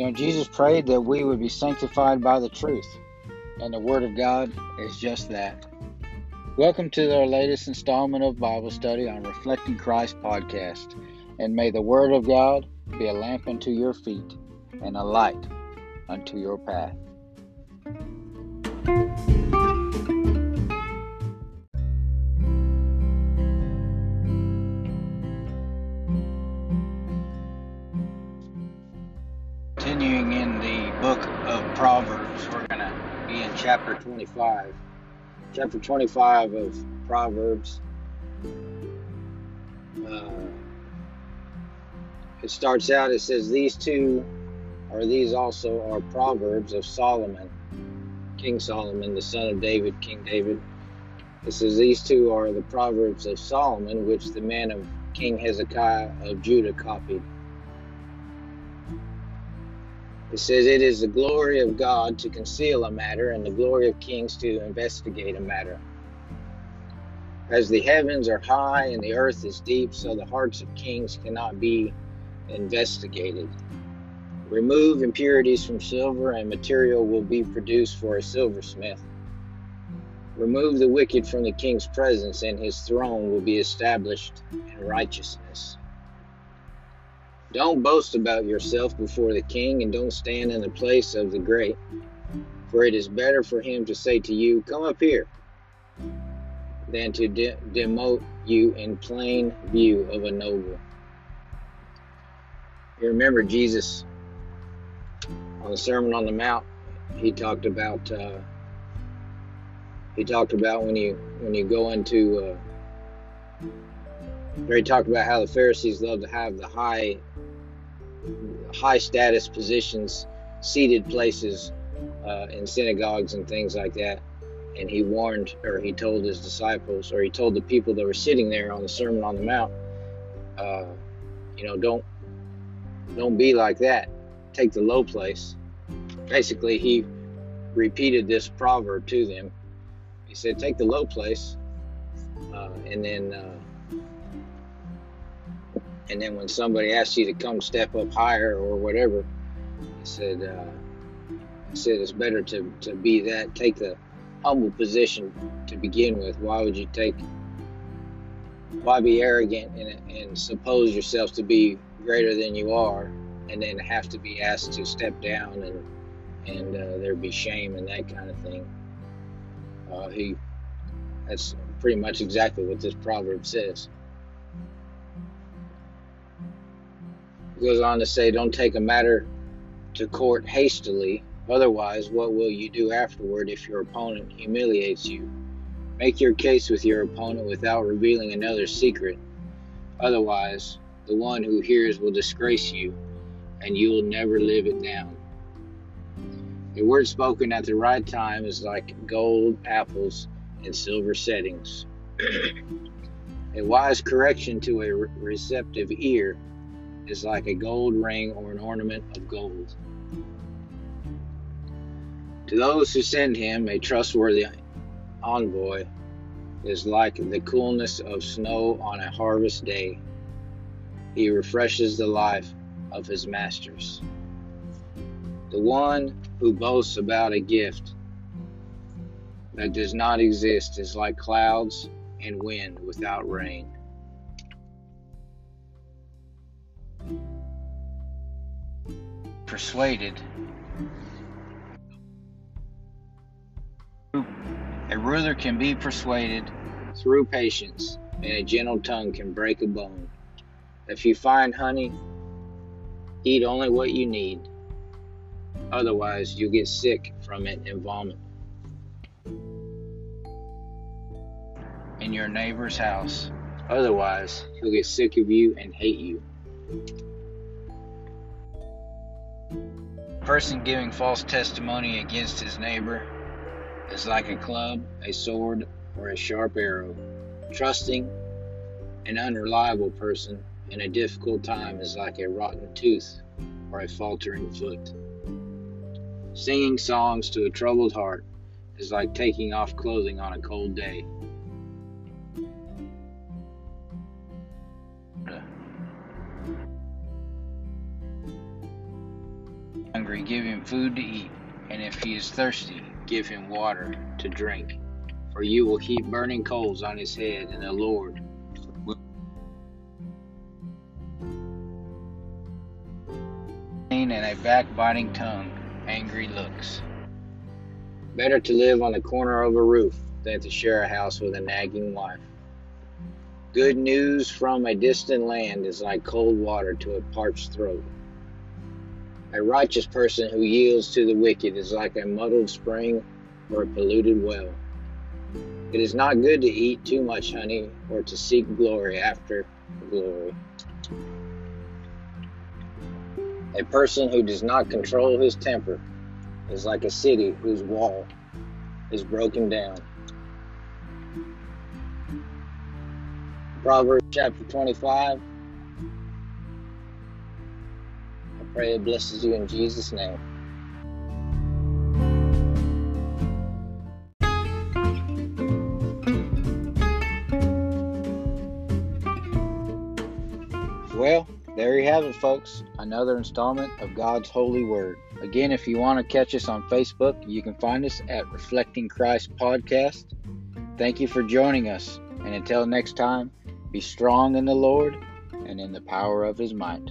You know, Jesus prayed that we would be sanctified by the truth, and the Word of God is just that. Welcome to our latest installment of Bible study on Reflecting Christ podcast, and may the Word of God be a lamp unto your feet and a light unto your path. Continuing in the book of Proverbs, we're going to be in chapter 25. Chapter 25 of Proverbs. Uh, it starts out, it says, These too, or these also, are Proverbs of Solomon, King Solomon, the son of David, King David. It says, These too are the Proverbs of Solomon, which the man of King Hezekiah of Judah copied. It says, It is the glory of God to conceal a matter, and the glory of kings to investigate a matter. As the heavens are high and the earth is deep, so the hearts of kings cannot be investigated. Remove impurities from silver, and material will be produced for a silversmith. Remove the wicked from the king's presence, and his throne will be established in righteousness. Don't boast about yourself before the king, and don't stand in the place of the great. For it is better for him to say to you, Come up here, than to de- demote you in plain view of a noble. You remember Jesus on the Sermon on the Mount, he talked about uh, he talked about when you when you go into uh, he talked about how the Pharisees love to have the high high status positions, seated places uh, in synagogues and things like that. And he warned, or he told his disciples, or he told the people that were sitting there on the Sermon on the Mount, uh, you know, don't don't be like that. Take the low place. Basically, he repeated this proverb to them. He said, "Take the low place," uh, and then uh, and then when somebody asks you to come step up higher or whatever, I said, uh, he said it's better to, to be that, take the humble position to begin with. Why would you take, why be arrogant and, and suppose yourself to be greater than you are and then have to be asked to step down and, and uh, there be shame and that kind of thing. Uh, he, that's pretty much exactly what this proverb says. Goes on to say, Don't take a matter to court hastily. Otherwise, what will you do afterward if your opponent humiliates you? Make your case with your opponent without revealing another secret. Otherwise, the one who hears will disgrace you, and you will never live it down. A word spoken at the right time is like gold apples in silver settings. a wise correction to a receptive ear is like a gold ring or an ornament of gold. To those who send him, a trustworthy envoy is like the coolness of snow on a harvest day. He refreshes the life of his masters. The one who boasts about a gift that does not exist is like clouds and wind without rain. Persuaded. A ruler can be persuaded through patience, and a gentle tongue can break a bone. If you find honey, eat only what you need. Otherwise, you'll get sick from it and vomit. In your neighbor's house. Otherwise, he'll get sick of you and hate you. Person giving false testimony against his neighbor is like a club, a sword, or a sharp arrow. Trusting an unreliable person in a difficult time is like a rotten tooth or a faltering foot. Singing songs to a troubled heart is like taking off clothing on a cold day. Hungry, give him food to eat, and if he is thirsty, give him water to drink. For you will heap burning coals on his head, and the Lord will. And a backbiting tongue, angry looks. Better to live on the corner of a roof than to share a house with a nagging wife. Good news from a distant land is like cold water to a parched throat. A righteous person who yields to the wicked is like a muddled spring or a polluted well. It is not good to eat too much honey or to seek glory after glory. A person who does not control his temper is like a city whose wall is broken down. Proverbs chapter 25 pray it blesses you in Jesus' name. Well, there you have it, folks. Another installment of God's Holy Word. Again, if you want to catch us on Facebook, you can find us at Reflecting Christ Podcast. Thank you for joining us. And until next time, be strong in the Lord and in the power of his might.